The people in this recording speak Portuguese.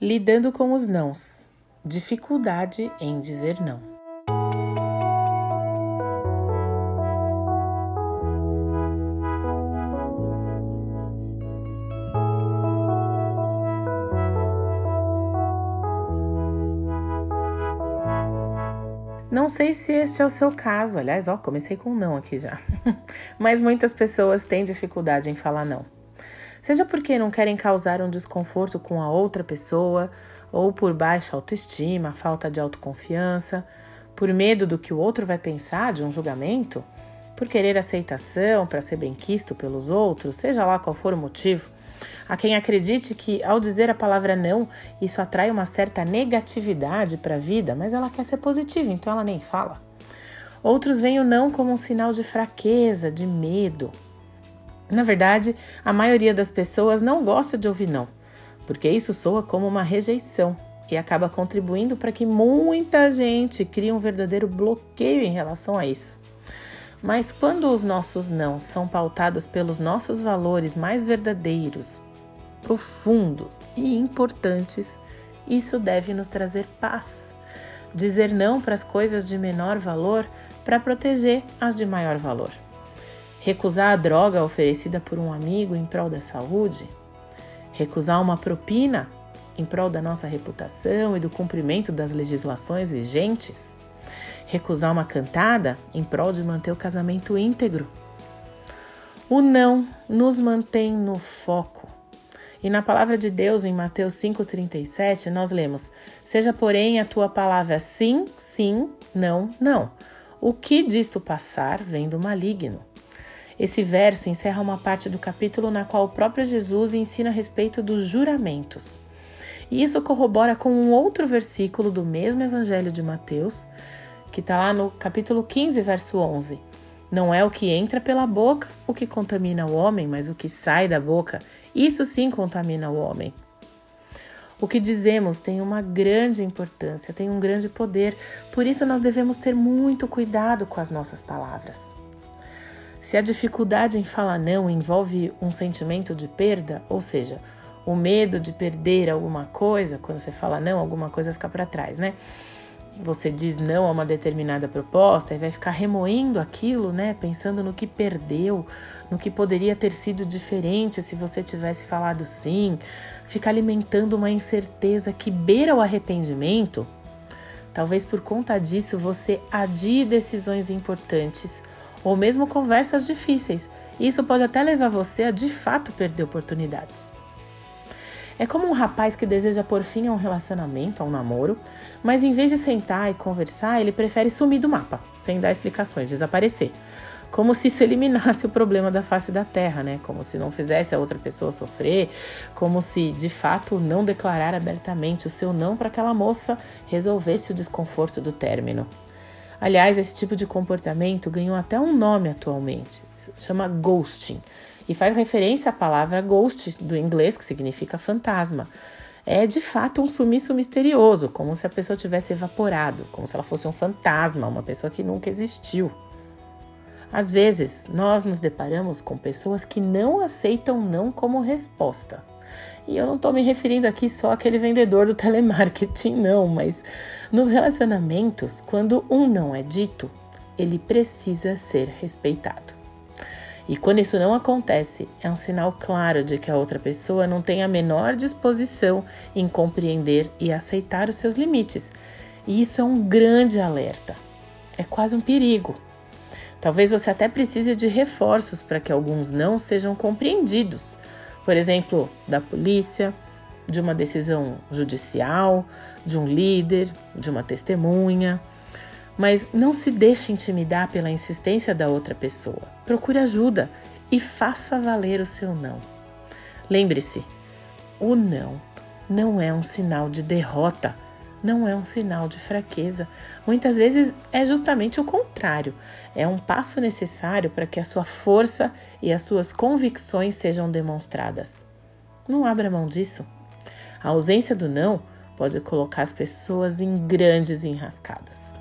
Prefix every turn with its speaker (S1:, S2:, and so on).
S1: Lidando com os nãos. Dificuldade em dizer não. Não sei se este é o seu caso, aliás, ó, comecei com não aqui já. Mas muitas pessoas têm dificuldade em falar não seja porque não querem causar um desconforto com a outra pessoa, ou por baixa autoestima, falta de autoconfiança, por medo do que o outro vai pensar de um julgamento, por querer aceitação para ser benquisto pelos outros, seja lá qual for o motivo. Há quem acredite que, ao dizer a palavra não, isso atrai uma certa negatividade para a vida, mas ela quer ser positiva, então ela nem fala. Outros veem o não como um sinal de fraqueza, de medo. Na verdade, a maioria das pessoas não gosta de ouvir não, porque isso soa como uma rejeição e acaba contribuindo para que muita gente crie um verdadeiro bloqueio em relação a isso. Mas quando os nossos não são pautados pelos nossos valores mais verdadeiros, profundos e importantes, isso deve nos trazer paz. Dizer não para as coisas de menor valor para proteger as de maior valor recusar a droga oferecida por um amigo em prol da saúde, recusar uma propina em prol da nossa reputação e do cumprimento das legislações vigentes, recusar uma cantada em prol de manter o casamento íntegro. O não nos mantém no foco. E na palavra de Deus, em Mateus 5,37, nós lemos: Seja, porém, a tua palavra sim, sim, não, não. O que disto passar vem do maligno. Esse verso encerra uma parte do capítulo na qual o próprio Jesus ensina a respeito dos juramentos. E isso corrobora com um outro versículo do mesmo Evangelho de Mateus, que está lá no capítulo 15, verso 11. Não é o que entra pela boca o que contamina o homem, mas o que sai da boca. Isso sim contamina o homem. O que dizemos tem uma grande importância, tem um grande poder, por isso nós devemos ter muito cuidado com as nossas palavras. Se a dificuldade em falar não envolve um sentimento de perda, ou seja, o medo de perder alguma coisa, quando você fala não, alguma coisa fica para trás, né? Você diz não a uma determinada proposta e vai ficar remoendo aquilo, né? Pensando no que perdeu, no que poderia ter sido diferente se você tivesse falado sim, fica alimentando uma incerteza que beira o arrependimento. Talvez por conta disso você adie decisões importantes ou mesmo conversas difíceis. Isso pode até levar você a de fato perder oportunidades. É como um rapaz que deseja pôr fim a um relacionamento, a um namoro, mas em vez de sentar e conversar, ele prefere sumir do mapa, sem dar explicações, desaparecer. Como se isso eliminasse o problema da face da terra, né? Como se não fizesse a outra pessoa sofrer, como se de fato não declarar abertamente o seu não para aquela moça resolvesse o desconforto do término. Aliás, esse tipo de comportamento ganhou até um nome atualmente, chama ghosting, e faz referência à palavra ghost do inglês, que significa fantasma. É de fato um sumiço misterioso, como se a pessoa tivesse evaporado, como se ela fosse um fantasma, uma pessoa que nunca existiu. Às vezes, nós nos deparamos com pessoas que não aceitam não como resposta. E eu não estou me referindo aqui só àquele vendedor do telemarketing, não, mas nos relacionamentos, quando um não é dito, ele precisa ser respeitado. E quando isso não acontece, é um sinal claro de que a outra pessoa não tem a menor disposição em compreender e aceitar os seus limites. E isso é um grande alerta. É quase um perigo. Talvez você até precise de reforços para que alguns não sejam compreendidos. Por exemplo, da polícia, de uma decisão judicial, de um líder, de uma testemunha. Mas não se deixe intimidar pela insistência da outra pessoa. Procure ajuda e faça valer o seu não. Lembre-se, o não não é um sinal de derrota, não é um sinal de fraqueza. Muitas vezes é justamente o contrário. É um passo necessário para que a sua força e as suas convicções sejam demonstradas. Não abra mão disso. A ausência do não pode colocar as pessoas em grandes enrascadas.